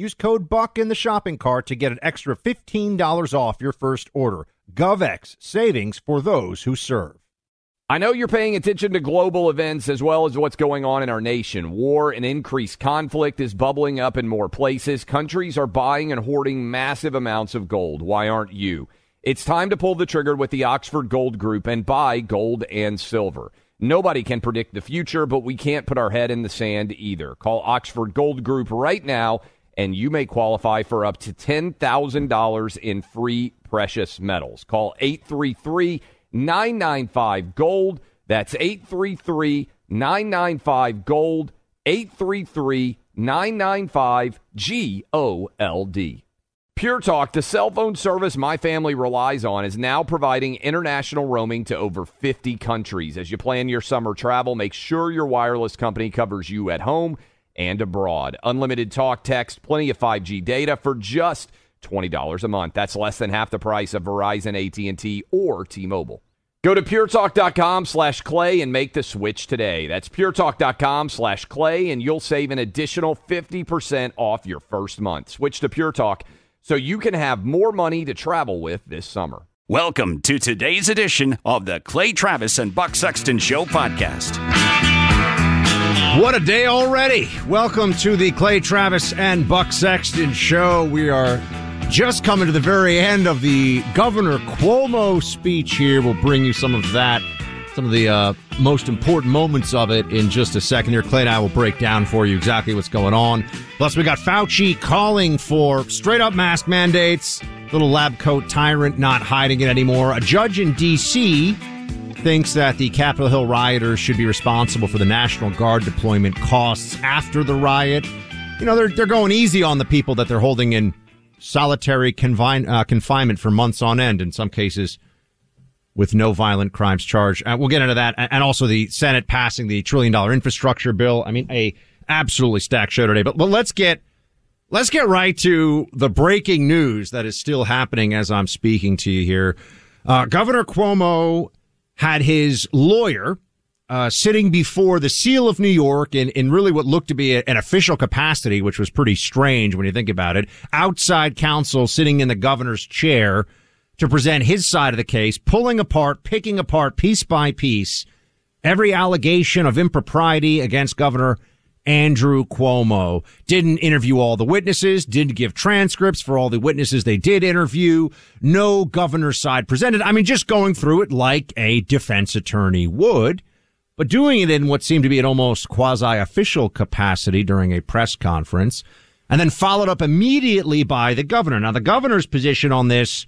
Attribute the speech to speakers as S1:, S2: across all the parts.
S1: Use code BUCK in the shopping cart to get an extra $15 off your first order. GovX, savings for those who serve.
S2: I know you're paying attention to global events as well as what's going on in our nation. War and increased conflict is bubbling up in more places. Countries are buying and hoarding massive amounts of gold. Why aren't you? It's time to pull the trigger with the Oxford Gold Group and buy gold and silver. Nobody can predict the future, but we can't put our head in the sand either. Call Oxford Gold Group right now and you may qualify for up to $10,000 in free precious metals. Call 833 995 Gold. That's 833 995 Gold. 833 995 G O L D. Pure Talk, the cell phone service my family relies on, is now providing international roaming to over 50 countries. As you plan your summer travel, make sure your wireless company covers you at home and abroad. Unlimited talk, text, plenty of 5G data for just $20 a month. That's less than half the price of Verizon, AT&T, or T-Mobile. Go to puretalk.com slash clay and make the switch today. That's puretalk.com slash clay, and you'll save an additional 50% off your first month. Switch to Pure Talk so you can have more money to travel with this summer.
S3: Welcome to today's edition of the Clay Travis and Buck Sexton Show podcast.
S1: What a day already! Welcome to the Clay Travis and Buck Sexton show. We are just coming to the very end of the Governor Cuomo speech here. We'll bring you some of that, some of the uh, most important moments of it in just a second here. Clay and I will break down for you exactly what's going on. Plus, we got Fauci calling for straight up mask mandates. Little lab coat tyrant not hiding it anymore. A judge in D.C thinks that the Capitol Hill rioters should be responsible for the National Guard deployment costs after the riot. You know, they're, they're going easy on the people that they're holding in solitary confine, uh, confinement for months on end, in some cases with no violent crimes charged. Uh, we'll get into that. And also the Senate passing the trillion dollar infrastructure bill. I mean, a absolutely stacked show today. But, but let's get, let's get right to the breaking news that is still happening as I'm speaking to you here. Uh, Governor Cuomo had his lawyer uh, sitting before the seal of New York in, in really what looked to be a, an official capacity, which was pretty strange when you think about it. Outside counsel sitting in the governor's chair to present his side of the case, pulling apart, picking apart piece by piece every allegation of impropriety against Governor Andrew Cuomo. Didn't interview all the witnesses, didn't give transcripts for all the witnesses they did interview. No governor's side presented. I mean, just going through it like a defense attorney would, but doing it in what seemed to be an almost quasi official capacity during a press conference and then followed up immediately by the governor. Now, the governor's position on this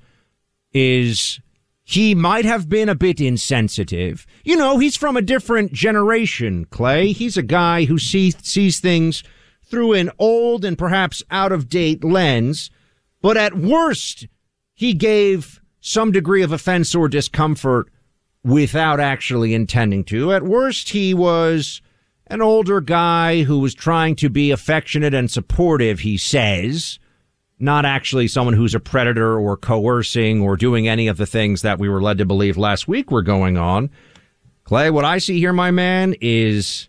S1: is he might have been a bit insensitive. You know, he's from a different generation, Clay. He's a guy who sees, sees things through an old and perhaps out of date lens. But at worst, he gave some degree of offense or discomfort without actually intending to. At worst, he was an older guy who was trying to be affectionate and supportive, he says not actually someone who's a predator or coercing or doing any of the things that we were led to believe last week were going on. Clay, what I see here, my man, is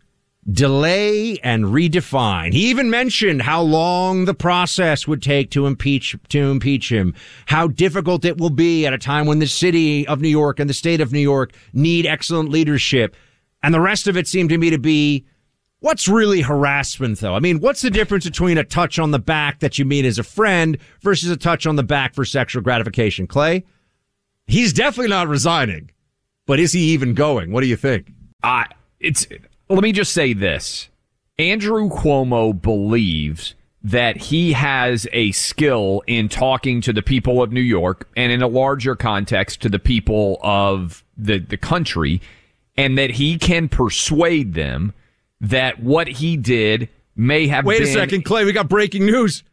S1: delay and redefine. He even mentioned how long the process would take to impeach to impeach him, how difficult it will be at a time when the city of New York and the state of New York need excellent leadership. And the rest of it seemed to me to be What's really harassment though? I mean, what's the difference between a touch on the back that you mean as a friend versus a touch on the back for sexual gratification? Clay? He's definitely not resigning, but is he even going? What do you think?
S2: Uh, it's, let me just say this. Andrew Cuomo believes that he has a skill in talking to the people of New York and in a larger context to the people of the, the country and that he can persuade them that what he did may have
S1: Wait
S2: been.
S1: a second, Clay. We got breaking news.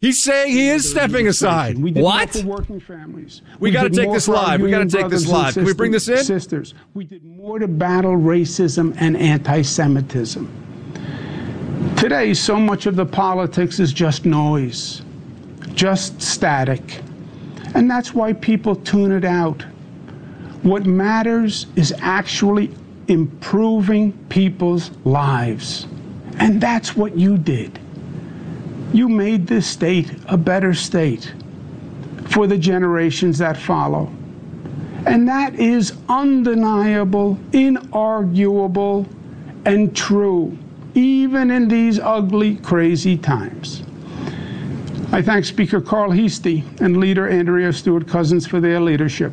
S1: He's saying he is stepping aside.
S4: We did
S2: What?
S4: more for working families.
S1: We gotta take this
S4: for
S1: live. We gotta take this
S4: brothers and
S1: live. Can we bring this in?
S4: Sisters, we did more to battle racism and anti-Semitism. Today, so much of the politics is just noise, just static, and that's why people tune it out. What matters is actually improving people's lives, and that's what you did. You made this state a better state for the generations that follow. And that is undeniable, inarguable, and true, even in these ugly, crazy times. I thank Speaker Carl Heastie and Leader Andrea Stewart Cousins for their leadership.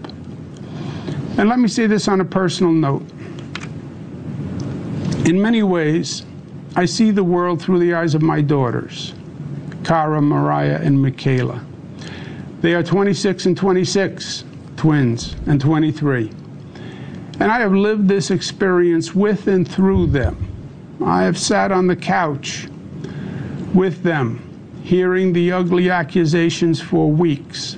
S4: And let me say this on a personal note. In many ways, I see the world through the eyes of my daughters, Cara, Mariah, and Michaela. They are 26 and 26, twins, and 23. And I have lived this experience with and through them. I have sat on the couch with them, hearing the ugly accusations for weeks.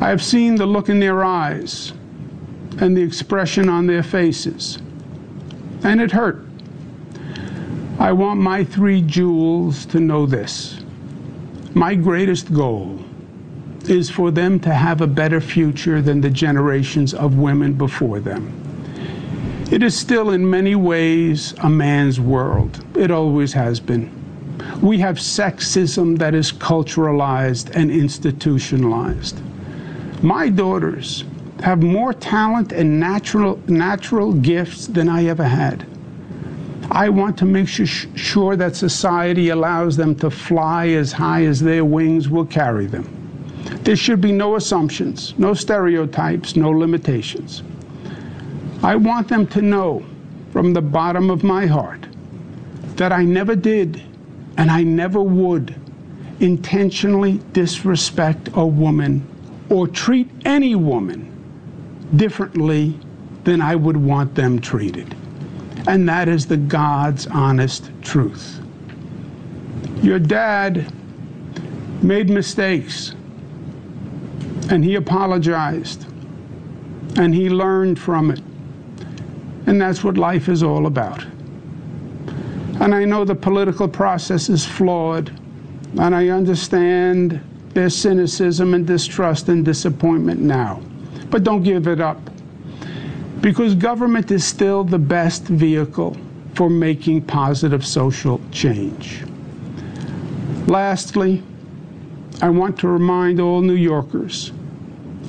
S4: I have seen the look in their eyes and the expression on their faces. And it hurt. I want my three jewels to know this. My greatest goal is for them to have a better future than the generations of women before them. It is still, in many ways, a man's world. It always has been. We have sexism that is culturalized and institutionalized. My daughters have more talent and natural, natural gifts than I ever had. I want to make su- sure that society allows them to fly as high as their wings will carry them. There should be no assumptions, no stereotypes, no limitations. I want them to know from the bottom of my heart that I never did and I never would intentionally disrespect a woman or treat any woman differently than I would want them treated. And that is the God's honest truth. Your dad made mistakes and he apologized and he learned from it. And that's what life is all about. And I know the political process is flawed, and I understand there's cynicism and distrust and disappointment now. But don't give it up, because government is still the best vehicle for making positive social change. Lastly, I want to remind all New Yorkers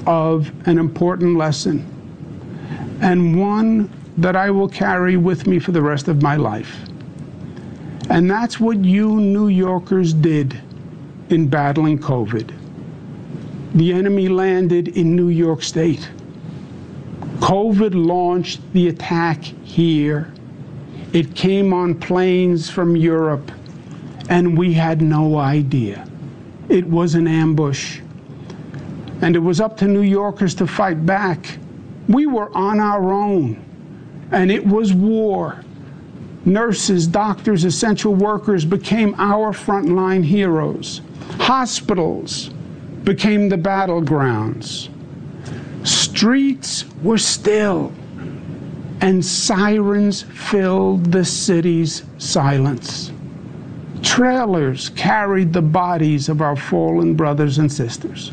S4: of an important lesson and one that I will carry with me for the rest of my life. And that's what you New Yorkers did in battling COVID. The enemy landed in New York State. COVID launched the attack here. It came on planes from Europe, and we had no idea. It was an ambush. And it was up to New Yorkers to fight back. We were on our own, and it was war. Nurses, doctors, essential workers became our frontline heroes. Hospitals became the battlegrounds. Streets were still, and sirens filled the city's silence. Trailers carried the bodies of our fallen brothers and sisters.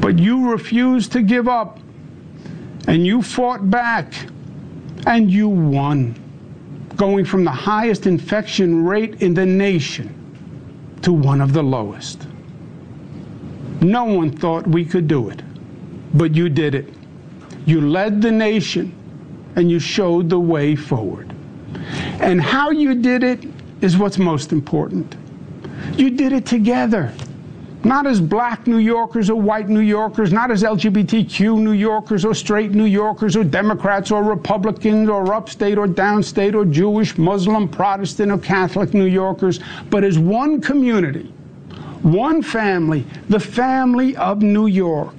S4: But you refused to give up, and you fought back, and you won going from the highest infection rate in the nation to one of the lowest. No one thought we could do it, but you did it. You led the nation and you showed the way forward. And how you did it is what's most important. You did it together. Not as black New Yorkers or white New Yorkers, not as LGBTQ New Yorkers or straight New Yorkers or Democrats or Republicans or upstate or downstate or Jewish, Muslim, Protestant or Catholic New Yorkers, but as one community, one family, the family of New York.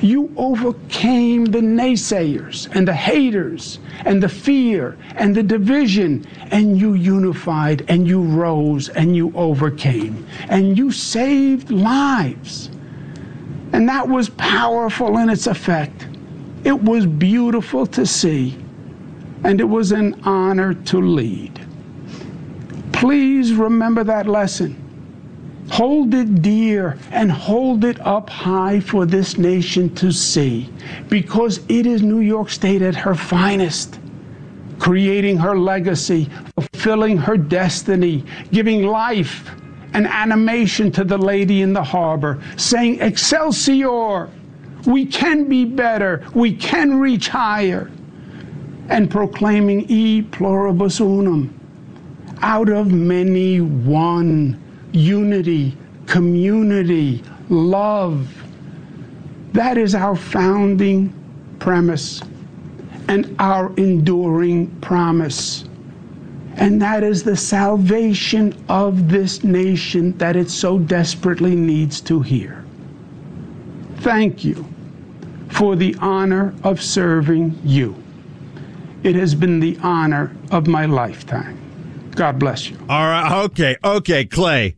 S4: You overcame the naysayers and the haters and the fear and the division, and you unified and you rose and you overcame and you saved lives. And that was powerful in its effect. It was beautiful to see, and it was an honor to lead. Please remember that lesson. Hold it dear and hold it up high for this nation to see, because it is New York State at her finest, creating her legacy, fulfilling her destiny, giving life and animation to the lady in the harbor, saying, Excelsior! We can be better, we can reach higher, and proclaiming E pluribus unum, out of many one unity, community, love. That is our founding premise and our enduring promise. And that is the salvation of this nation that it so desperately needs to hear. Thank you for the honor of serving you. It has been the honor of my lifetime. God bless you.
S1: All right. Okay. Okay, Clay.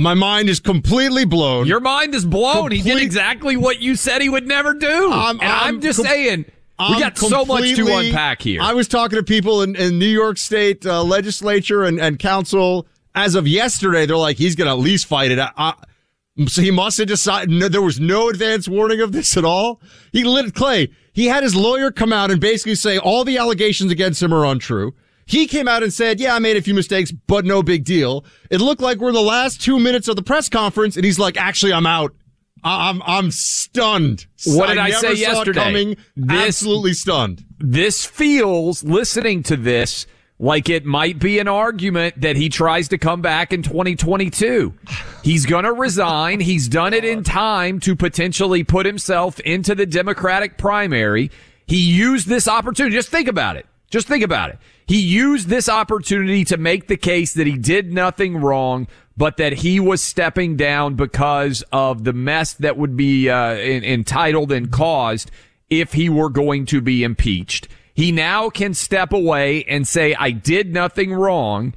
S1: My mind is completely blown.
S2: Your mind is blown. he did exactly what you said he would never do.
S1: I'm-
S2: and I'm,
S1: I'm
S2: just
S1: com-
S2: saying, we
S1: I'm
S2: got so much to unpack here.
S1: I was talking to people in, in New York State uh, legislature and, and council as of yesterday. They're like, he's going to at least fight it. I, I, so he must have decided. No, there was no advance warning of this at all. He lit Clay. He had his lawyer come out and basically say all the allegations against him are untrue. He came out and said, yeah, I made a few mistakes, but no big deal. It looked like we're in the last two minutes of the press conference and he's like, actually, I'm out. I- I'm, I'm stunned.
S2: What did I
S1: never
S2: say yesterday?
S1: Coming.
S2: This-
S1: Absolutely stunned.
S2: this feels, listening to this, like it might be an argument that he tries to come back in 2022. He's going to resign. He's done it in time to potentially put himself into the Democratic primary. He used this opportunity. Just think about it. Just think about it. He used this opportunity to make the case that he did nothing wrong, but that he was stepping down because of the mess that would be uh, en- entitled and caused if he were going to be impeached. He now can step away and say, I did nothing wrong.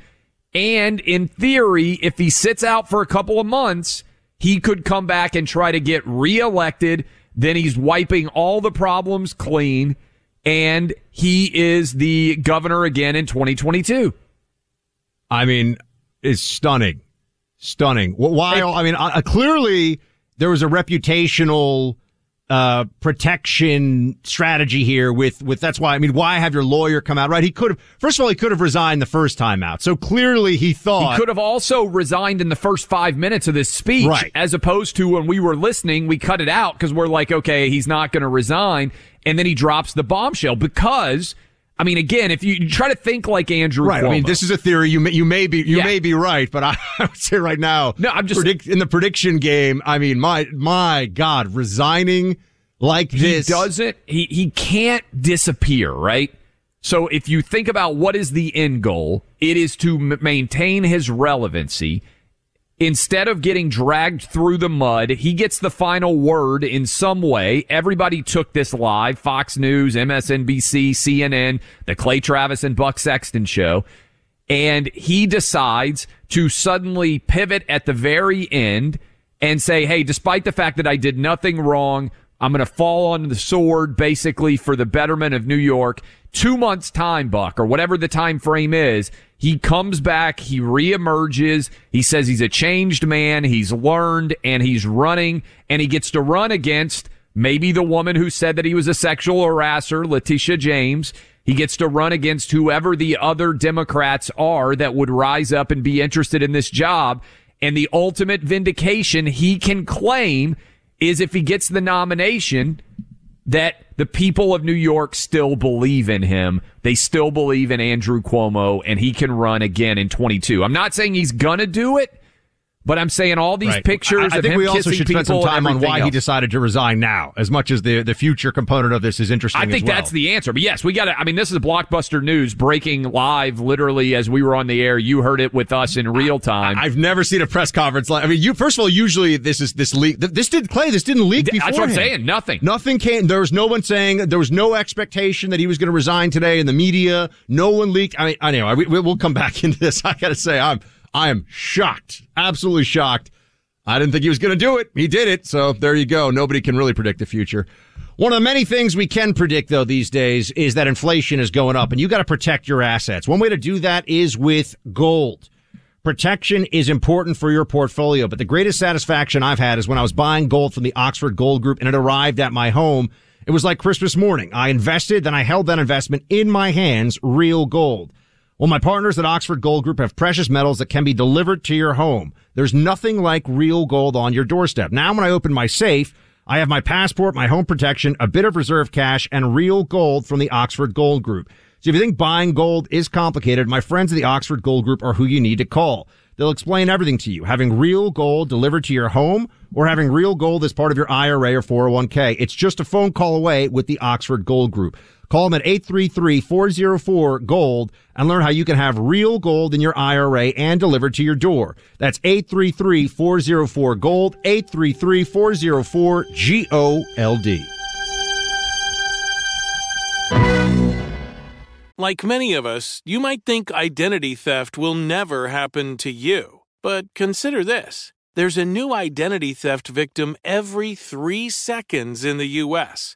S2: And in theory, if he sits out for a couple of months, he could come back and try to get reelected. Then he's wiping all the problems clean and he is the governor again in 2022.
S1: I mean, it's stunning, stunning. Wh- Why? I mean, uh, clearly there was a reputational uh, protection strategy here. With with that's why I mean, why have your lawyer come out? Right? He could have. First of all, he could have resigned the first time out. So clearly, he thought
S2: He could have also resigned in the first five minutes of this speech,
S1: Right.
S2: as opposed to when we were listening, we cut it out because we're like, okay, he's not going to resign. And then he drops the bombshell because, I mean, again, if you, try to think like Andrew
S1: Right. I mean, this is a theory. You may, you may be you
S2: Yeah.
S1: may be right, but I, I would say right now,
S2: No, I'm just-
S1: predict, in the prediction game. I mean, my my God, resigning like this
S2: he doesn't he he can't disappear right so if you think about what is the end goal it is to m- maintain his relevancy instead of getting dragged through the mud he gets the final word in some way. Everybody took this live. Fox news msnbc cnn the clay travis and buck sexton show. And he decides to suddenly pivot at the very end and say, Hey, despite the fact that I did nothing wrong, I'm going to fall on the sword basically for the betterment of New York. Two months time, Buck, or whatever the time frame is. He comes back. He reemerges. He says he's a changed man. He's learned and he's running and he gets to run against maybe the woman who said that he was a sexual harasser, Letitia James. He gets to run against whoever the other Democrats are that would rise up and be interested in this job. And the ultimate vindication he can claim is if he gets the nomination that the people of New York still believe in him. They still believe in Andrew Cuomo and he can run again in 22. I'm not saying he's gonna do it, But I'm saying all these
S1: Right.
S2: pictures
S1: I, I think we also should spend some time on why he decided to resign now, as much as the the future component of this is interesting.
S2: I think
S1: well.
S2: that's the answer. But yes, we got to. I mean, this is blockbuster news breaking live, literally as we were on the air. You heard it with us in real time.
S1: I've never seen a press conference like. I mean, you first of all, usually this is this leak. This did Clay. This didn't leak. Before.
S2: That's what I'm saying. Nothing.
S1: Nothing came. There was no one saying. There was no expectation that he was going to resign today in the media. No one leaked. I mean, I know. We, we'll come back into this. I got to say, I'm I am shocked. Absolutely shocked. I didn't think he was going to do it. He did it. So there you go. Nobody can really predict the future. One of the many things we can predict though these days is that inflation is going up and you got to protect your assets. One way to do that is with gold. Protection is important for your portfolio, but the greatest satisfaction I've had is when I was buying gold from the Oxford Gold Group and it arrived at my home. It was like Christmas morning. I invested, then I held that investment in my hands, real gold. Well, my partners at Oxford Gold Group have precious metals that can be delivered to your home. There's nothing like real gold on your doorstep. Now, when I open my safe, I have my passport, my home protection, a bit of reserve cash, and real gold from the Oxford Gold Group. So if you think buying gold is complicated, my friends at the Oxford Gold Group are who you need to call. They'll explain everything to you. Having real gold delivered to your home or having real gold as part of your IRA or 401k. It's just a phone call away with the Oxford Gold Group. Call them at 833-404-GOLD and learn how you can have real gold in your IRA and delivered to your door. That's 833-404-GOLD, 833-404-GOLD.
S5: Like many of us, you might think identity theft will never happen to you. But consider this there's a new identity theft victim every three seconds in the U.S.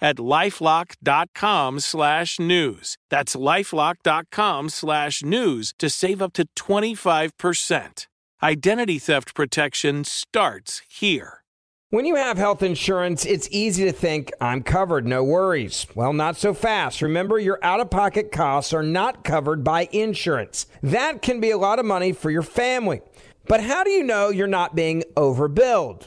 S5: at lifelock.com slash news. That's lifelock.com slash news to save up to 25%. Identity theft protection starts here.
S6: When you have health insurance, it's easy to think, I'm covered, no worries. Well, not so fast. Remember, your out of pocket costs are not covered by insurance. That can be a lot of money for your family. But how do you know you're not being overbilled?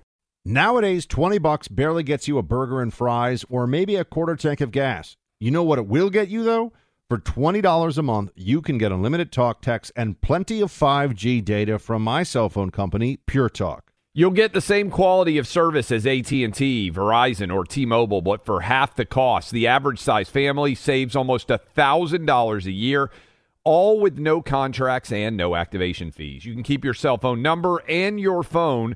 S1: Nowadays, 20 bucks barely gets you a burger and fries or maybe a quarter tank of gas. You know what it will get you though? For $20 a month, you can get unlimited talk, text, and plenty of 5G data from my cell phone company, Pure Talk.
S2: You'll get the same quality of service as AT&T, Verizon, or T-Mobile, but for half the cost. The average size family saves almost $1,000 a year, all with no contracts and no activation fees. You can keep your cell phone number and your phone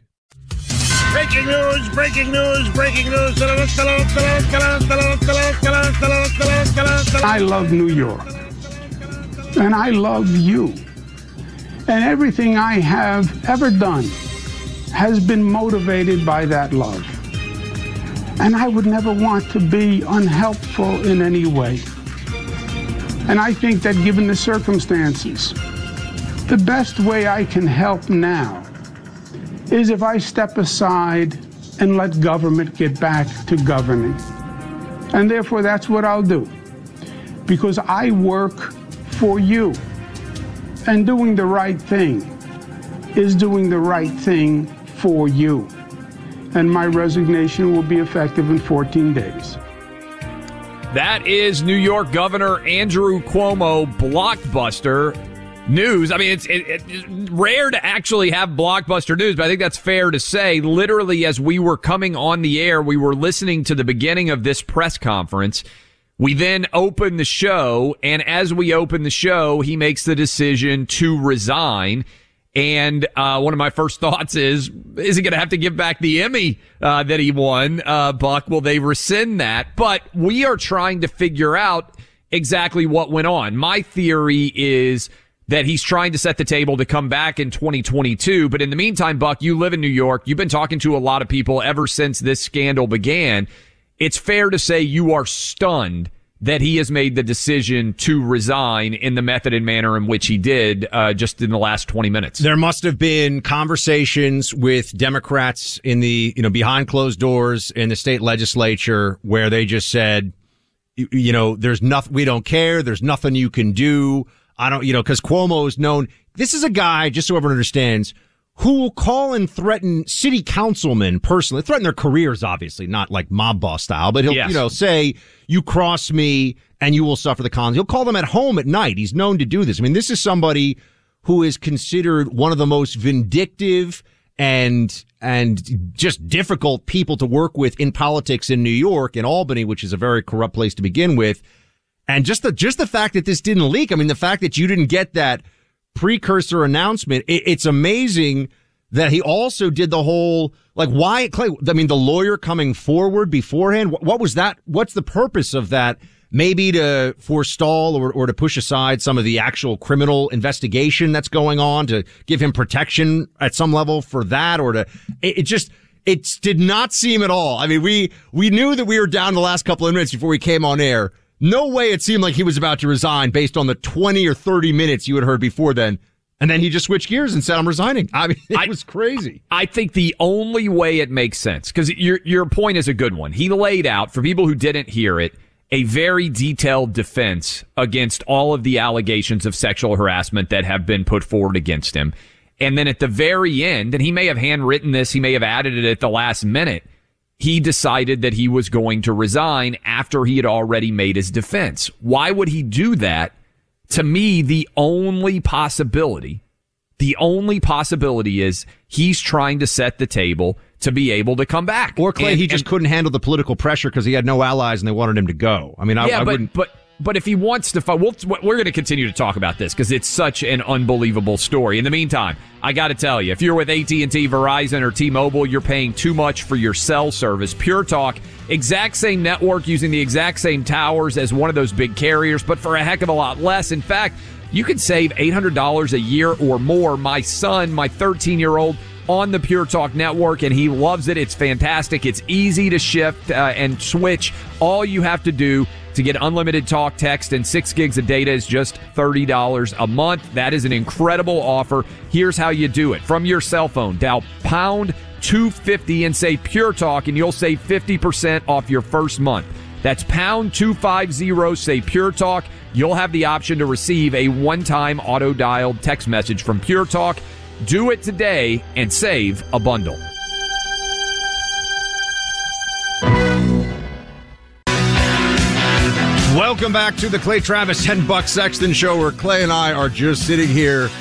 S7: Breaking news, breaking news, breaking news.
S4: I love New York. And I love you. And everything I have ever done has been motivated by that love. And I would never want to be unhelpful in any way. And I think that given the circumstances, the best way I can help now is if I step aside and let government get back to governing. And therefore, that's what I'll do. Because I work for you. And doing the right thing is doing the right thing for you. And my resignation will be effective in 14 days.
S2: That is New York Governor Andrew Cuomo blockbuster news. I mean, it's, it, it's, rare to actually have blockbuster news, but I think that's fair to say. Literally, as we were coming on the air, we were listening to the beginning of this press conference we then open the show, and as we open the show, he makes the decision to resign. And uh, one of my first thoughts is, is he going to have to give back the Emmy uh, that he won? Uh, Buck, will they rescind that? But we are trying to figure out exactly what went on. My theory is that he's trying to set the table to come back in 2022. But in the meantime, Buck, you live in New York. You've been talking to a lot of people ever since this scandal began it's fair to say you are stunned that he has made the decision to resign in the method and manner in which he did uh, just in the last 20 minutes.
S1: There must have been conversations with Democrats in the, you know, behind closed doors in the state legislature where they just said, you, you know, there's nothing, we don't care. There's nothing you can do. I don't, you know, cause Cuomo is known. This is a guy, just so everyone understands, who will call and threaten city councilmen personally, threaten their careers, obviously, not like mob boss style, but he'll, yes. you know, say, you cross me and you will suffer the cons. He'll call them at home at night. He's known to do this. I mean, this is somebody who is considered one of the most vindictive and, and just difficult people to work with in politics in New York and Albany, which is a very corrupt place to begin with. And just the, just the fact that this didn't leak. I mean, the fact that you didn't get that precursor announcement. It, it's amazing that he also did the whole like why Clay. I mean, the lawyer coming forward beforehand. What, what was that? What's the purpose of that? Maybe to forestall or, or to push aside some of the actual criminal investigation that's going on to give him protection at some level for that or to, it, it just, it did not seem at all. I mean, we, we knew that we were down the last couple of minutes before we came on air no way it seemed like he was about to resign based on the 20 or 30 minutes you had heard before then. And then he just switched gears and said, I'm resigning. I mean, it I, was crazy.
S2: I think the only way it makes sense, because your, your point is a good one. He laid out, for people who didn't hear it, a very detailed defense against all of the allegations of sexual harassment that have been put forward against him. And then at the very end, and he may have handwritten this, he may have added it at the last minute he decided that he was going to resign after he had already made his defense. Why would he do that? To me, the only possibility, the only possibility is he's trying to set the table to be able to come back.
S1: Or Clay, and, he just and, couldn't handle the political pressure because he had no allies and they wanted him to go. I mean, I,
S2: yeah,
S1: I
S2: but,
S1: wouldn't.
S2: But but if he wants to fight, we'll, we're going to continue to talk about this because it's such an unbelievable story. In the meantime, I got to tell you, if you're with AT&T, Verizon, or T-Mobile, you're paying too much for your cell service. Pure Talk, exact same network using the exact same towers as one of those big carriers, but for a heck of a lot less. In fact, you could save $800 a year or more. My son, my 13 year old, on the Pure Talk network, and he loves it. It's fantastic. It's easy to shift uh, and switch. All you have to do to get unlimited talk, text, and six gigs of data is just $30 a month. That is an incredible offer. Here's how you do it from your cell phone. Dial pound 250 and say Pure Talk, and you'll save 50% off your first month. That's pound 250, say Pure Talk. You'll have the option to receive a one time auto dialed text message from Pure Talk. Do it today and save a bundle.
S1: Welcome back to the Clay Travis and Buck Sexton show where Clay and I are just sitting here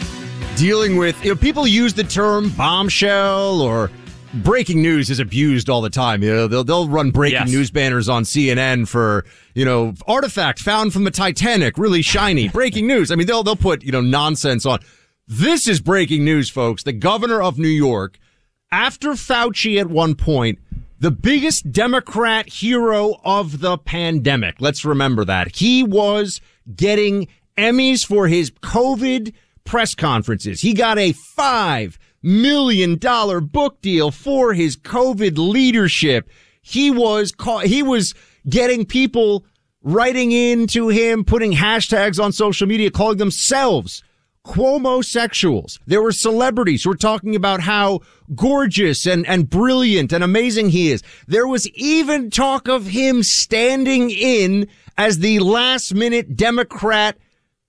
S1: dealing with, you know, people use the term bombshell or breaking news is abused all the time. You know, they'll, they'll run breaking yes. news banners on CNN for, you know, artifact found from the Titanic, really shiny, breaking news. I mean, they'll, they'll put, you know, nonsense on. This is breaking news, folks. The governor of New York after Fauci at one point, the biggest Democrat hero of the pandemic. Let's remember that. He was getting Emmys for his COVID press conferences. He got a five million dollar book deal for his COVID leadership. He was he was getting people writing into him, putting hashtags on social media, calling themselves Cuomo sexuals. There were celebrities who were talking about how gorgeous and, and brilliant and amazing he is. There was even talk of him standing in as the last minute Democrat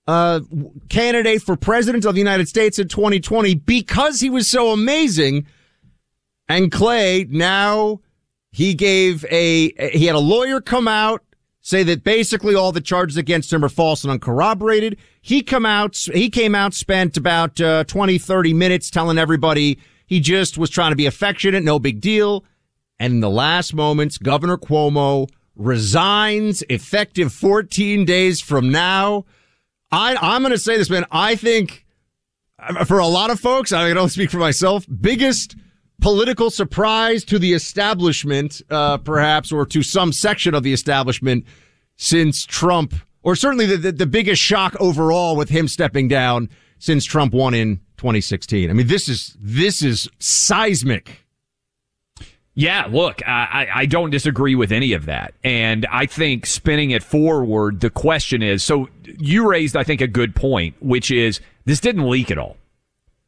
S1: uh, candidate for president of the United States in 2020 because he was so amazing. And Clay now he gave a, he had a lawyer come out say that basically all the charges against him are false and uncorroborated. He come out, he came out, spent about uh, 20, 30 minutes telling everybody he just was trying to be affectionate, no big deal. And in the last moments, Governor Cuomo resigns effective 14 days from now. I, I'm going to say this, man. I think uh, for a lot of folks, I only speak for myself, biggest political surprise to the establishment, uh, perhaps, or to some section of the establishment since Trump, or certainly the, the, the, biggest shock overall with him stepping down since Trump won in 2016. I mean, this is, this is seismic.
S2: Yeah, look, I, I don't disagree with any of that. And I think spinning it forward, the question is, so you raised, I think, a good point, which is this didn't leak at all.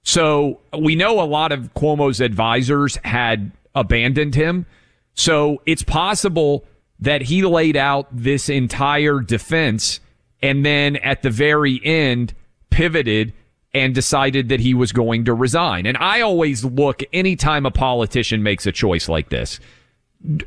S2: So we know a lot of Cuomo's advisors had abandoned him. So it's possible that he laid out this entire defense and then at the very end pivoted and decided that he was going to resign. And I always look anytime a politician makes a choice like this,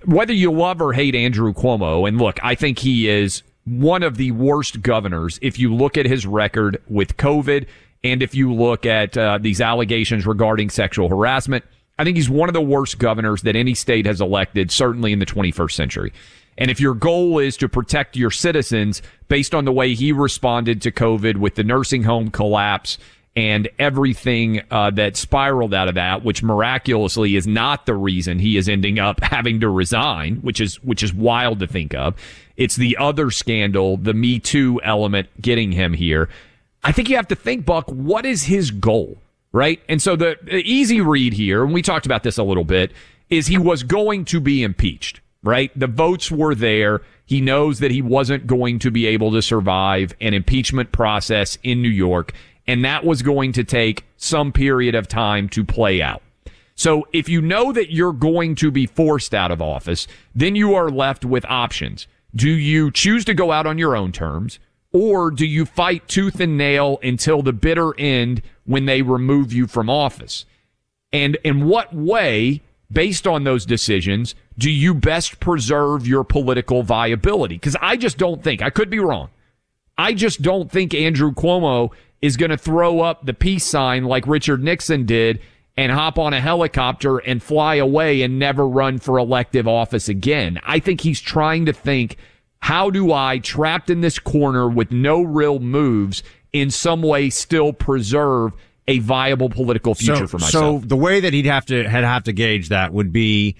S2: whether you love or hate Andrew Cuomo, and look, I think he is one of the worst governors if you look at his record with COVID and if you look at uh, these allegations regarding sexual harassment, I think he's one of the worst governors that any state has elected, certainly in the 21st century. And if your goal is to protect your citizens based on the way he responded to COVID with the nursing home collapse and everything uh, that spiraled out of that, which miraculously is not the reason he is ending up having to resign, which is which is wild to think of. It's the other scandal, the Me Too element getting him here. I think you have to think, Buck, what is his goal, right? And so the, the easy read here, and we talked about this a little bit, is he was going to be impeached, right? The votes were there. He knows that he wasn't going to be able to survive an impeachment process in New York, and that was going to take some period of time to play out. So if you know that you're going to be forced out of office, then you are left with options. Do you choose to go out on your own terms? Or do you fight tooth and nail until the bitter end when they remove you from office? And in what way, based on those decisions, do you best preserve your political viability? Because I just don't think, I could be wrong. I just don't think Andrew Cuomo is going to throw up the peace sign like Richard Nixon did and hop on a helicopter and fly away and never run for elective office again. I think he's trying to think how do I, trapped in this corner with no real moves, in some way still preserve a viable political future
S1: so,
S2: for myself?
S1: So the way that he'd have to had have to gauge that would be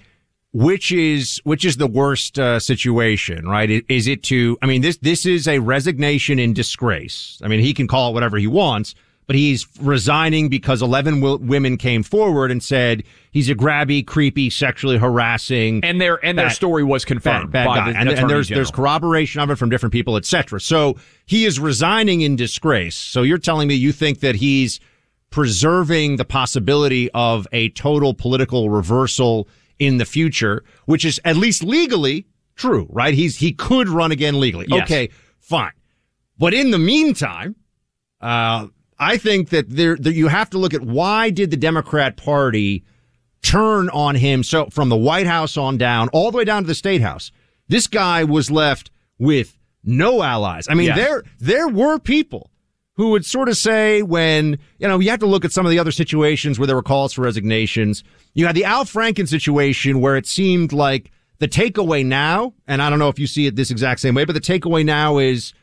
S1: which is which is the worst uh, situation, right? Is it to? I mean, this this is a resignation in disgrace. I mean, he can call it whatever he wants, but he's resigning because 11 w- women came forward and said he's a grabby, creepy, sexually harassing.
S2: And their and bad, their story was confirmed
S1: bad, bad
S2: the
S1: and, and there's
S2: General.
S1: there's corroboration of it from different people, etc. So he is resigning in disgrace. So you're telling me you think that he's preserving the possibility of a total political reversal in the future, which is at least legally true, right? He's he could run again legally.
S2: Yes.
S1: Okay, fine. But in the meantime, uh, I think that there, that you have to look at why did the Democrat Party turn on him so from the White House on down, all the way down to the State House. This guy was left with no allies. I mean,
S2: Yes.
S1: there there were people who would sort of say when, you know, you have to look at some of the other situations where there were calls for resignations. You had the Al Franken situation where it seemed like the takeaway now, and I don't know if you see it this exact same way, but the takeaway now is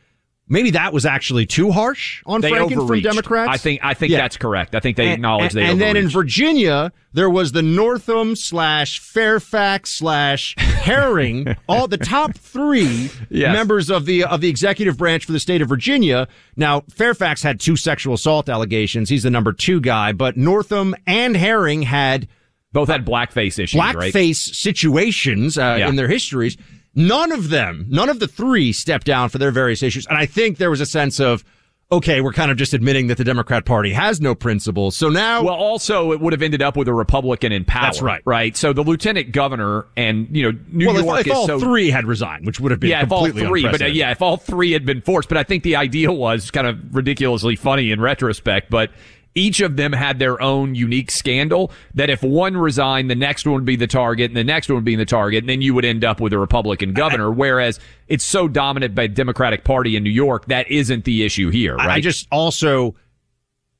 S1: maybe that was actually too harsh on
S2: They
S1: Franken from. Democrats.
S2: I think I think
S1: Yeah.
S2: that's correct. I think they acknowledge
S1: and,
S2: they
S1: and then in. Virginia, there was the Northam slash Fairfax slash Herring, all the top three
S2: Yes.
S1: members of the of the executive branch for the state of Virginia. Now, Fairfax had two sexual assault allegations. He's the number two guy, but Northam and Herring had
S2: both had blackface issues, right?
S1: blackface situations uh,
S2: Yeah.
S1: in their histories. None of them, none of the three stepped down for their various issues. And I think there was a sense of, okay, we're kind of just admitting that the Democrat Party has no principles. So now,
S2: Well, also it would have ended up with a Republican in power.
S1: That's right.
S2: Right. So the lieutenant governor and you know New
S1: well,
S2: York
S1: if, if all
S2: so
S1: three had resigned, which would have been
S2: yeah, if all three, but uh, yeah, if all three had been forced. But I think the idea was kind of ridiculously funny in retrospect. But each of them had their own unique scandal. That if one resigned, the next one would be the target, and the next one would be the target, and then you would end up with a Republican governor. Whereas it's so dominant by the Democratic Party in New York, that isn't the issue here, right?
S1: I just also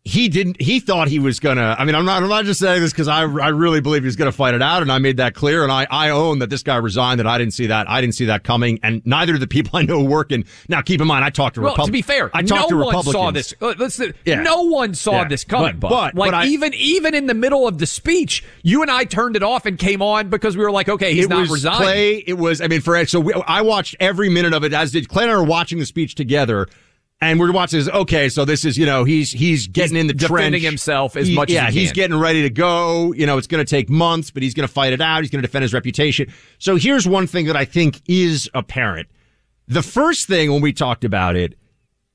S1: he didn't he thought he was gonna I mean I'm not I'm not just saying this because I I really believe he's gonna fight it out and I made that clear and I I own that this guy resigned that I didn't see that I didn't see that coming and neither did the people I know working now keep in mind I talked to
S2: Well,
S1: Repub-
S2: to be fair,
S1: I talked
S2: no
S1: to
S2: one saw this. uh, let's-
S1: Yeah.
S2: No one saw
S1: Yeah.
S2: this coming.
S1: But- but-
S2: like
S1: but I-
S2: even even in the middle of the speech, you and I turned it off and came on because we were like, okay, he's
S1: it
S2: not
S1: was
S2: resigning.
S1: Clay. It was. I mean, for so we, I watched every minute of it. As did Clay and I were watching the speech together, and we're watching this. Okay, so this is you know he's he's getting
S2: He's
S1: in the
S2: defending
S1: trench.
S2: himself as
S1: He-
S2: much as
S1: yeah,
S2: he
S1: he's getting ready to go. You know, it's going to take months, but he's going to fight it out. He's going to defend his reputation. So here's one thing that I think is apparent. The first thing when we talked about it,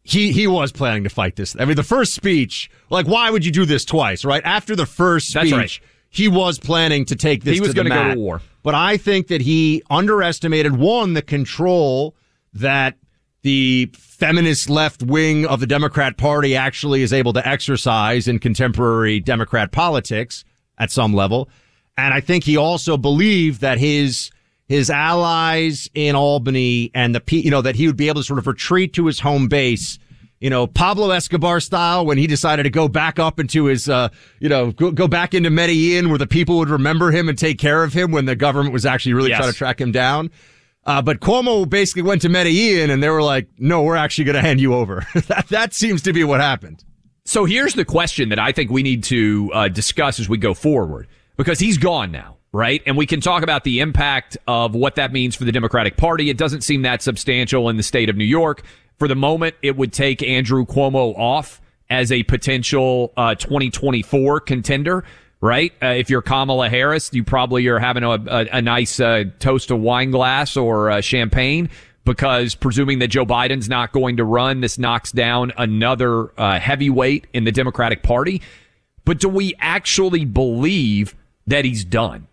S1: he he was planning to fight this. I mean, the first speech, like, why would you do this twice, right? After the first speech,
S2: right.
S1: he was planning to take this.
S2: He was
S1: to
S2: gonna go to war.
S1: But I think that he underestimated one the control that the feminist left wing of the Democrat Party actually is able to exercise in contemporary Democrat politics at some level. And I think he also believed that his his allies in Albany and the you know that he would be able to sort of retreat to his home base you know, Pablo Escobar style when he decided to go back up into his, uh, you know, go, go back into Medellin where the people would remember him and take care of him when the government was actually really
S2: Yes.
S1: trying to track him down. Uh, but Cuomo basically went to Medellin and they were like, no, we're actually going to hand you over. that, that seems to be what happened.
S2: So here's the question that I think we need to uh, discuss as we go forward because he's gone now, right? And we can talk about the impact of what that means for the Democratic Party. It doesn't seem that substantial in the state of New York. For the moment, it would take Andrew Cuomo off as a potential uh, 2024 contender. Right? Uh, if you're Kamala Harris, you probably are having a, a, a nice uh, toast of wine glass or uh, champagne because presuming that Joe Biden's not going to run, this knocks down another uh, heavyweight in the Democratic Party. But do we actually believe that he's done?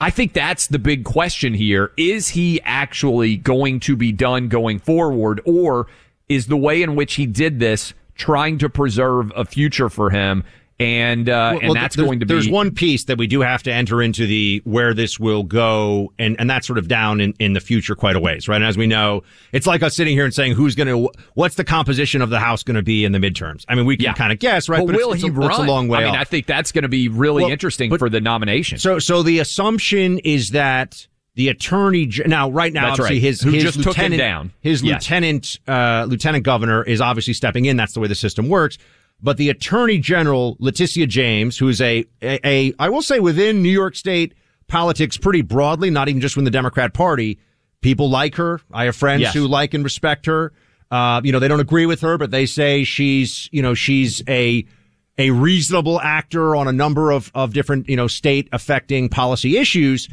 S2: I think that's the big question here. Is he actually going to be done going forward, or is the way in which he did this trying to preserve a future for him? And uh,
S1: Well,
S2: and
S1: well,
S2: that's going to be
S1: There's one piece that we do have to enter into the where this will go, and and that's sort of down in in the future quite a ways, right? And as we know, it's like us sitting here and saying who's going to, what's the composition of the House going to be in the midterms? I mean, we can
S2: Yeah.
S1: kind of guess, right?
S2: But,
S1: it's-
S2: will
S1: it's,
S2: he
S1: a,
S2: run?
S1: It's a long way
S2: I mean,
S1: off.
S2: I think that's going to be really
S1: Well,
S2: interesting
S1: but-
S2: for the nomination.
S1: So, so the assumption is that the attorney now, right now,
S2: That's
S1: obviously
S2: right.
S1: his
S2: Who
S1: his
S2: just took him
S1: lieutenant
S2: down.
S1: his
S2: Yes.
S1: lieutenant uh, lieutenant governor is obviously stepping in. That's the way the system works. But the attorney general Letitia James, who is a, a a I will say within New York State politics pretty broadly, not even just within the Democrat Party, people like her. I have friends
S2: Yes.
S1: who like and respect her. Uh, you know, they don't agree with her, but they say she's you know she's a a reasonable actor on a number of, of different, you know, state affecting policy issues.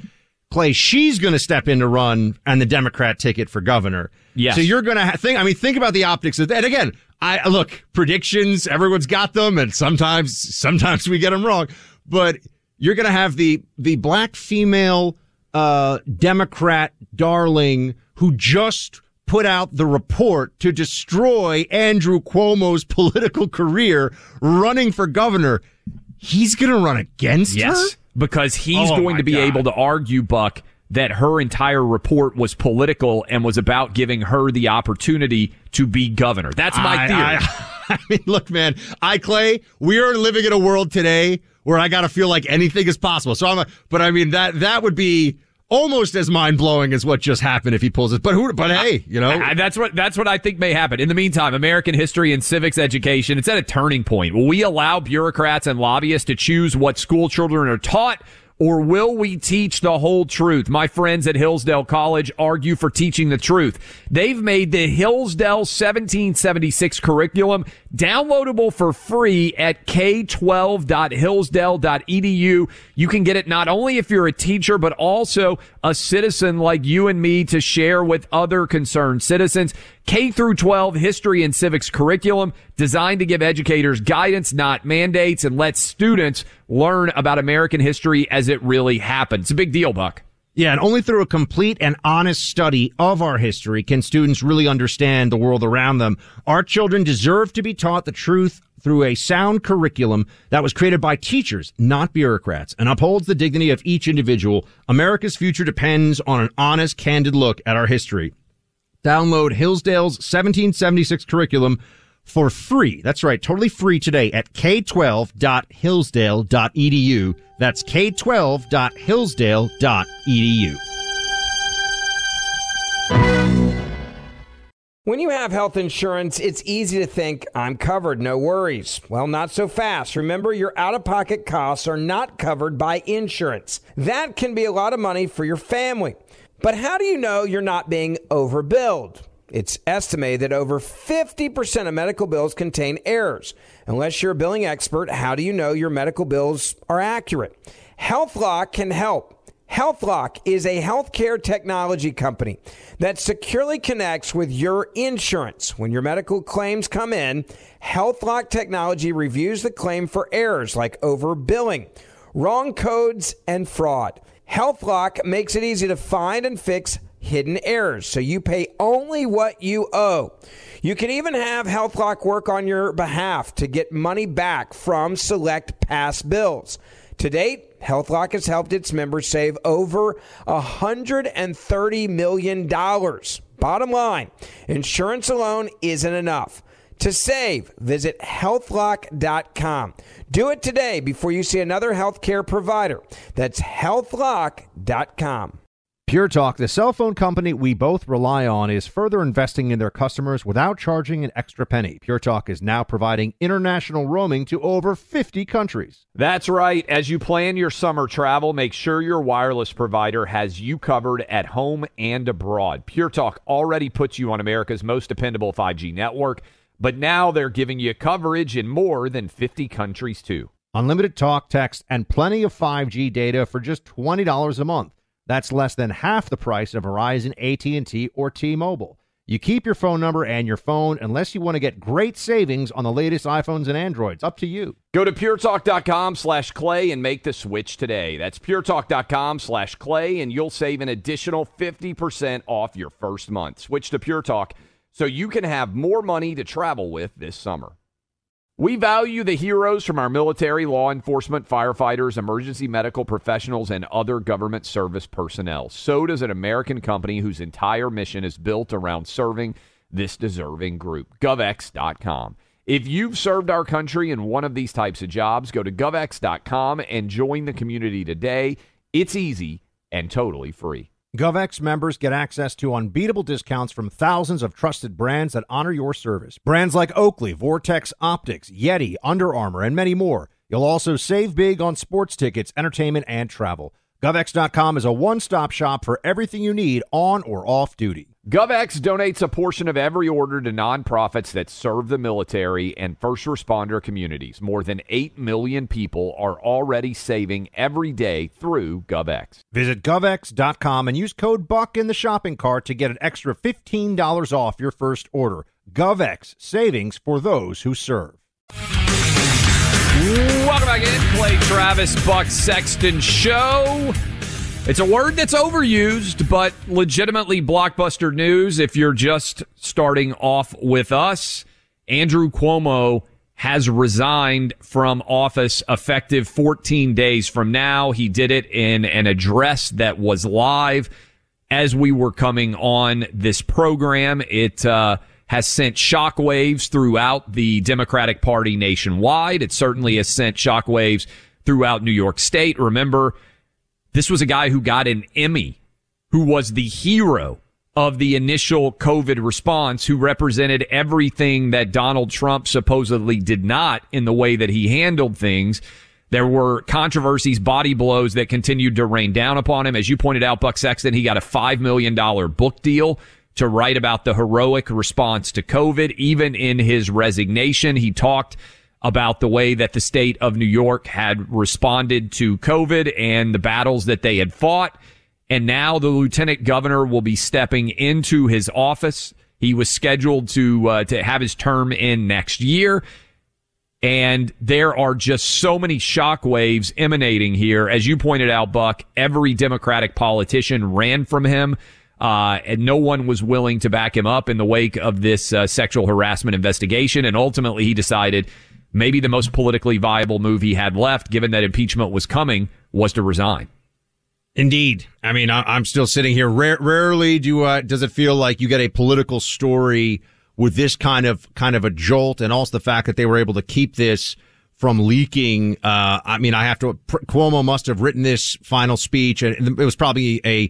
S1: Clay, she's going to step in to run on the Democrat ticket for governor.
S2: Yes.
S1: So you're going to ha- think, I mean, think about the optics of that. And again, I look, predictions, everyone's got them and sometimes, sometimes we get them wrong, but you're going to have the, the black female, uh, Democrat darling who just put out the report to destroy Andrew Cuomo's political career running for governor. He's going to run against her?
S2: Because he's
S1: Oh,
S2: going to be
S1: God.
S2: able to argue, Buck, that her entire report was political and was about giving her the opportunity to be governor. That's my
S1: I-
S2: theory.
S1: I, I mean, look, man, I Clay, we are living in a world today where I got to feel like anything is possible. So I'm, a, but I mean that that would be almost as mind blowing as what just happened if he pulls it. But who? But hey, you know,
S2: I, that's what that's what I think may happen. In the meantime, American history and civics education it's at a turning point. Will we allow bureaucrats and lobbyists to choose what school children are taught? Or will we teach the whole truth? My friends at Hillsdale College argue for teaching the truth. They've made the Hillsdale 1776 curriculum downloadable for free at k12.hillsdale.edu. You can get it not only if you're a teacher, but also a citizen like you and me to share with other concerned citizens. K through 12 history and civics curriculum designed to give educators guidance, not mandates, and let students learn about American history as it really happened. It's a big deal, Buck.
S1: Yeah, and only through a complete and honest study of our history can students really understand the world around them. Our children deserve to be taught the truth through a sound curriculum that was created by teachers, not bureaucrats, and upholds the dignity of each individual. America's future depends on an honest, candid look at our history. Download Hillsdale's 1776 curriculum for free. That's right, totally free today at k12.hillsdale.edu. That's k12.hillsdale.edu.
S6: When you have health insurance, it's easy to think, I'm covered, no worries. Well, not so fast. Remember, your out of pocket costs are not covered by insurance. That can be a lot of money for your family. But how do you know you're not being overbilled? It's estimated that over 50% of medical bills contain errors. Unless you're a billing expert, how do you know your medical bills are accurate? HealthLock can help. HealthLock is a healthcare technology company that securely connects with your insurance. When your medical claims come in, HealthLock technology reviews the claim for errors like overbilling, wrong codes, and fraud. HealthLock makes it easy to find and fix hidden errors, so you pay only what you owe. You can even have HealthLock work on your behalf to get money back from select past bills. To date, HealthLock has helped its members save over $130 million. Bottom line, insurance alone isn't enough. To save, visit healthlock.com. Do it today before you see another healthcare provider. That's healthlock.com.
S1: Pure Talk, the cell phone company we both rely on, is further investing in their customers without charging an extra penny. Pure Talk is now providing international roaming to over 50 countries.
S2: That's right. As you plan your summer travel, make sure your wireless provider has you covered at home and abroad. Pure Talk already puts you on America's most dependable 5G network, but now they're giving you coverage in more than 50 countries, too.
S1: Unlimited talk, text, and plenty of 5G data for just $20 a month. That's less than half the price of Verizon, AT&T, or T-Mobile. You keep your phone number and your phone unless you want to get great savings on the latest iPhones and Androids. Up to you.
S2: Go to puretalk.com slash clay and make the switch today. That's puretalk.com slash clay and you'll save an additional 50% off your first month. Switch to Pure Talk so you can have more money to travel with this summer. We value the heroes from our military, law enforcement, firefighters, emergency medical professionals, and other government service personnel. So does an American company whose entire mission is built around serving this deserving group. GovX.com. If you've served our country in one of these types of jobs, go to GovX.com and join the community today. It's easy and totally free.
S1: GovX members get access to unbeatable discounts from thousands of trusted brands that honor your service. Brands like Oakley, Vortex Optics, Yeti, Under Armour, and many more. You'll also save big on sports tickets, entertainment, and travel. GovX.com is a one stop shop for everything you need on or off duty.
S2: GovX donates a portion of every order to nonprofits that serve the military and first responder communities. More than 8 million people are already saving every day through GovX.
S1: Visit GovX.com and use code BUCK in the shopping cart to get an extra $15 off your first order. GovX, savings for those who serve.
S2: Welcome back in. Clay Travis Buck Sexton Show. It's a word that's overused, but legitimately blockbuster news if you're just starting off with us. Andrew Cuomo has resigned from office effective 14 days from now. He did it in an address that was live as we were coming on this program. It, uh, has sent shockwaves throughout the Democratic Party nationwide. It certainly has sent shockwaves throughout New York State. Remember, this was a guy who got an Emmy who was the hero of the initial COVID response, who represented everything that Donald Trump supposedly did not in the way that he handled things. There were controversies, body blows that continued to rain down upon him. As you pointed out, Buck Sexton, he got a $5 million book deal to write about the heroic response to COVID. Even in his resignation, he talked about the way that the state of New York had responded to COVID and the battles that they had fought. And now the lieutenant governor will be stepping into his office. He was scheduled to uh, to have his term in next year. And there are just so many shockwaves emanating here. As you pointed out, Buck, every Democratic politician ran from him. Uh, and no one was willing to back him up in the wake of this uh, sexual harassment investigation. And ultimately, he decided maybe the most politically viable move he had left, given that impeachment was coming, was to resign.
S1: Indeed. I mean, I, am still sitting here. Rare, rarely do uh, does it feel like you get a political story with this kind of kind of a jolt, and also the fact that they were able to keep this from leaking. Uh, I mean, I have to. Cuomo must have written this final speech, and it was probably a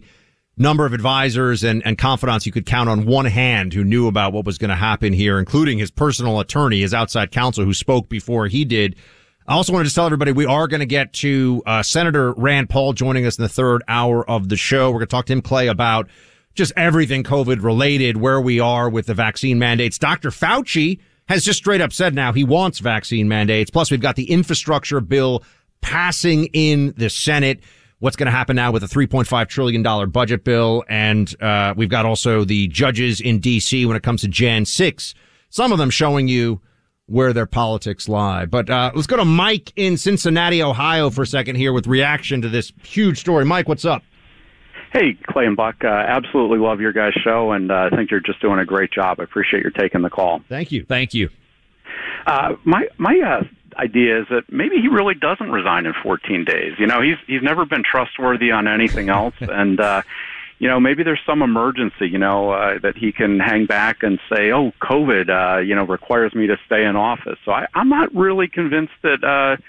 S1: number of advisors and, and confidants you could count on one hand who knew about what was going to happen here, including his personal attorney, his outside counsel who spoke before he did. I also wanted to tell everybody we are going to get to uh, Senator Rand Paul joining us in the third hour of the show. We're going to talk to him, Clay, about just everything COVID related, where we are with the vaccine mandates. Dr. Fauci has just straight up said now he wants vaccine mandates. Plus, we've got the infrastructure bill passing in the Senate what's going to happen now with a $3.5 trillion budget bill. And uh, we've got also the judges in D.C. when it comes to Jan 6, some of them showing you where their politics lie. But uh, let's go to Mike in Cincinnati, Ohio for a second here with reaction to this huge story. Mike, what's up?
S8: Hey, Clay and Buck, uh, absolutely love your guys' show, and uh, I think you're just doing a great job. I appreciate your taking the call.
S1: Thank you.
S2: Thank you.
S8: Uh, my my uh, idea is that maybe he really doesn't resign in 14 days. You know, he's he's never been trustworthy on anything else, and uh, you know maybe there's some emergency. You know uh, that he can hang back and say, "Oh, COVID, uh, you know, requires me to stay in office." So I, I'm not really convinced that. Uh,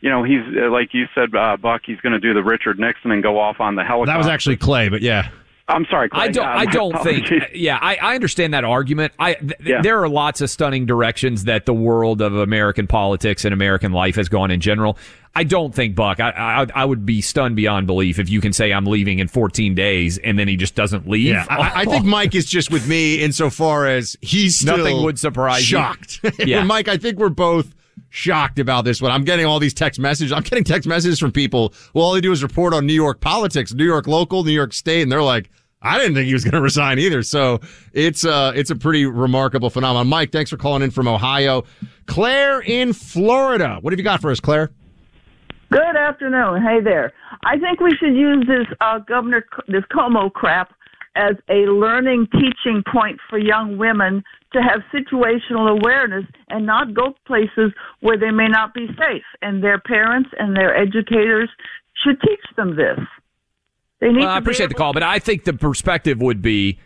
S8: you know, he's uh, like you said, uh, Buck. He's going to do the Richard Nixon and go off on the helicopter.
S1: That was actually Clay, but yeah.
S8: I'm sorry. Clay.
S2: I don't.
S8: Uh,
S2: I don't
S8: apologies.
S2: think. Yeah, I, I understand that argument. I th-
S8: Yeah.
S2: there are lots of stunning directions that the world of American politics and American life has gone in general. I don't think Buck. I, I I would be stunned beyond belief if you can say I'm leaving in 14 days and then he just doesn't leave.
S1: Yeah, I, I think Mike is just with me insofar as he's still
S2: Nothing would surprise you.
S1: shocked.
S2: Yeah.
S1: Mike, I think we're both shocked about this one. I'm getting all these text messages. I'm getting text messages from people. Well, all they do is report on New York politics, New York local, New York state, and they're like, I didn't think he was going to resign either. So it's uh it's a pretty remarkable phenomenon. Mike, thanks for calling in from Ohio. Claire in Florida. What have you got for us, Claire?
S9: Good afternoon. Hey there. I think we should use this uh, Governor this Cuomo crap as a learning teaching point for young women to have situational awareness and not go places where they may not be safe. And their parents and their educators should teach them this. They need
S2: Well, I
S9: to be
S2: appreciate the call, but I think the perspective would be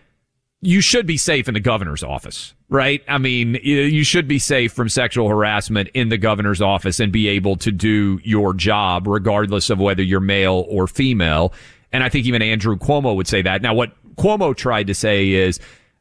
S2: you should be safe in the governor's office, right? I mean, you you should be safe from sexual harassment in the governor's office and be able to do your job regardless of whether you're male or female. And I think even Andrew Cuomo would say that. Now, what Cuomo tried to say is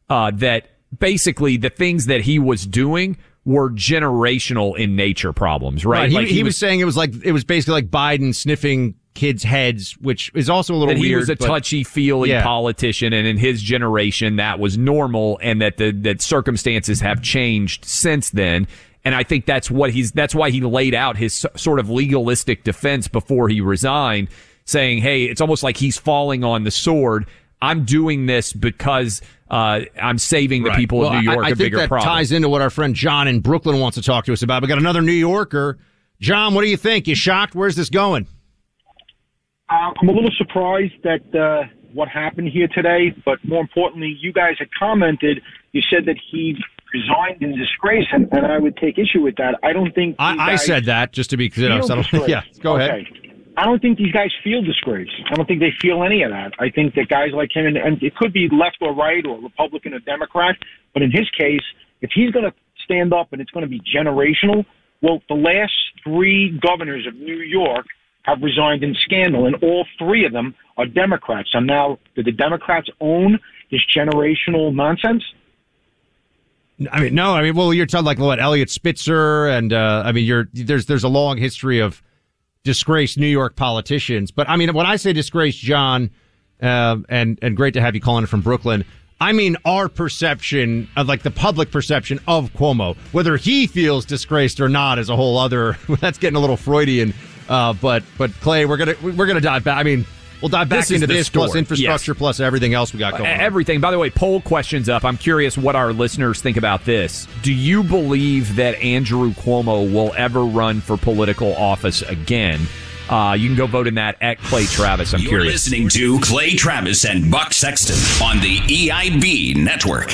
S2: uh, that basically the things that he was doing were generational in nature problems, right?
S1: He,
S2: Like
S1: he, was, saying it was like it was basically like Biden sniffing kids' heads, which is also a little
S2: that he
S1: weird.
S2: was a touchy feely
S1: Yeah.
S2: politician and in his generation that was normal and that the that circumstances have changed since then and I think that's what he's that's why he laid out his sort of legalistic defense before he resigned saying hey it's almost like he's falling on the sword I'm doing this because uh, I'm saving the
S1: Right.
S2: people
S1: Well,
S2: of New
S1: I-
S2: York
S1: I,
S2: a
S1: think
S2: bigger
S1: that
S2: problem.
S1: ties into what our friend John in Brooklyn wants to talk to us about. We got another New Yorker. John, what do you think? You shocked? Where's this going?
S10: Uh, I'm a little surprised at uh, what happened here today, but more importantly, you guys had commented. You said that he resigned in disgrace, and, and I would take issue with that. I don't think you
S1: I, I said that just to be clear. settled.
S10: disgrace.
S1: Yeah, go ahead.
S10: I don't think these guys feel disgrace. I don't think they feel any of that. I think that guys like him, and, and it could be left or right or Republican or Democrat, but in his case, if he's going to stand up and it's going to be generational, well, the last three governors of New York have resigned in scandal, and all three of them are Democrats. So now, do the Democrats own this generational nonsense?
S1: I mean, no. I mean, well, you're talking like what Eliot Spitzer, and uh, I mean, you're there's there's a long history of disgraced New York politicians. But I mean, when I say disgraced, John, uh, and and great to have you calling from Brooklyn. I mean, our perception of like the public perception of Cuomo, whether he feels disgraced or not, is a whole other. That's getting a little Freudian. Uh, but but Clay, we're gonna we're gonna dive back. I mean, we'll dive back
S2: This
S1: into
S2: the
S1: this plus infrastructure
S2: Yes.
S1: plus everything else we got going. on.
S2: Everything. By the way, poll questions up. I'm curious what our listeners think about this. Do you believe that Andrew Cuomo will ever run for political office again? Uh, you can go vote in that at Clay Travis. I'm
S3: You're
S2: curious.
S3: listening to Clay Travis and Buck Sexton on the EIB network.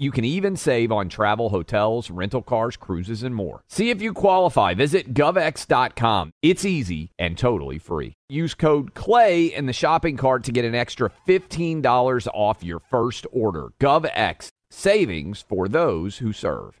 S2: You can even save on travel, hotels, rental cars, cruises, and more. See if you qualify. Visit govx.com. It's easy and totally free. Use code CLAY in the shopping cart to get an extra $15 off your first order. GovX. Savings for those who serve.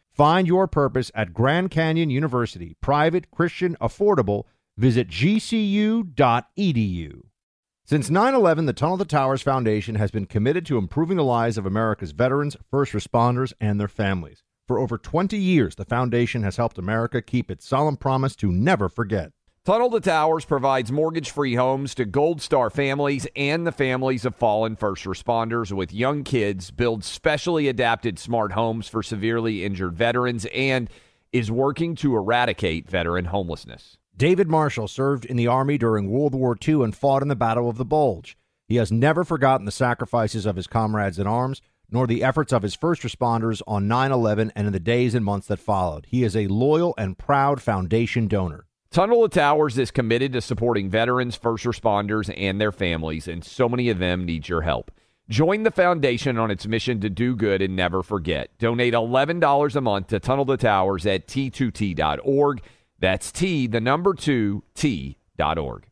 S1: Find your purpose at Grand Canyon University, private, Christian, affordable. Visit gcu.edu. Since 9 11, the Tunnel to Towers Foundation has been committed to improving the lives of America's veterans, first responders, and their families. For over 20 years, the foundation has helped America keep its solemn promise to never forget.
S2: Tunnel to Towers provides mortgage free homes to Gold Star families and the families of fallen first responders with young kids, builds specially adapted smart homes for severely injured veterans, and is working to eradicate veteran homelessness.
S1: David Marshall served in the Army during World War II and fought in the Battle of the Bulge. He has never forgotten the sacrifices of his comrades in arms, nor the efforts of his first responders on 9 11 and in the days and months that followed. He is a loyal and proud foundation donor.
S2: Tunnel of Towers is committed to supporting veterans, first responders, and their families, and so many of them need your help. Join the foundation on its mission to do good and never forget. Donate $11 a month to Tunnel to Towers at t2t.org. That's T, the number two, T.org.